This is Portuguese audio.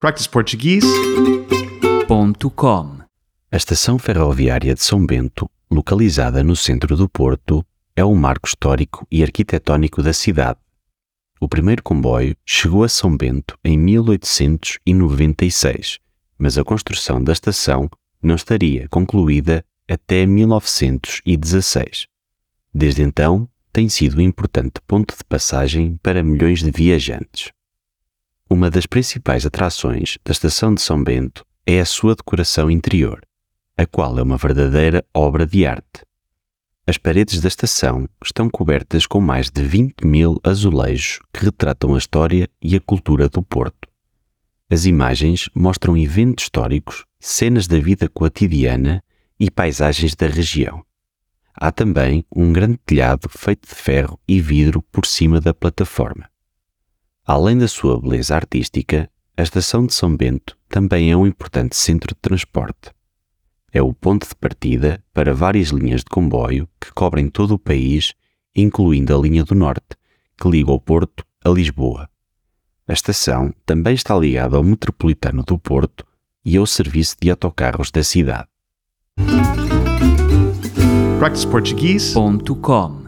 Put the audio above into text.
practiceportuguese.com A estação ferroviária de São Bento, localizada no centro do Porto, é um marco histórico e arquitetónico da cidade. O primeiro comboio chegou a São Bento em 1896, mas a construção da estação não estaria concluída até 1916. Desde então, tem sido um importante ponto de passagem para milhões de viajantes. Uma das principais atrações da estação de São Bento é a sua decoração interior, a qual é uma verdadeira obra de arte. As paredes da estação estão cobertas com mais de 20 mil azulejos que retratam a história e a cultura do Porto. As imagens mostram eventos históricos, cenas da vida cotidiana e paisagens da região. Há também um grande telhado feito de ferro e vidro por cima da plataforma. Além da sua beleza artística, a estação de São Bento também é um importante centro de transporte. É o ponto de partida para várias linhas de comboio que cobrem todo o país, incluindo a linha do Norte, que liga o Porto a Lisboa. A estação também está ligada ao Metropolitano do Porto e ao serviço de autocarros da cidade. practiceportuguese.com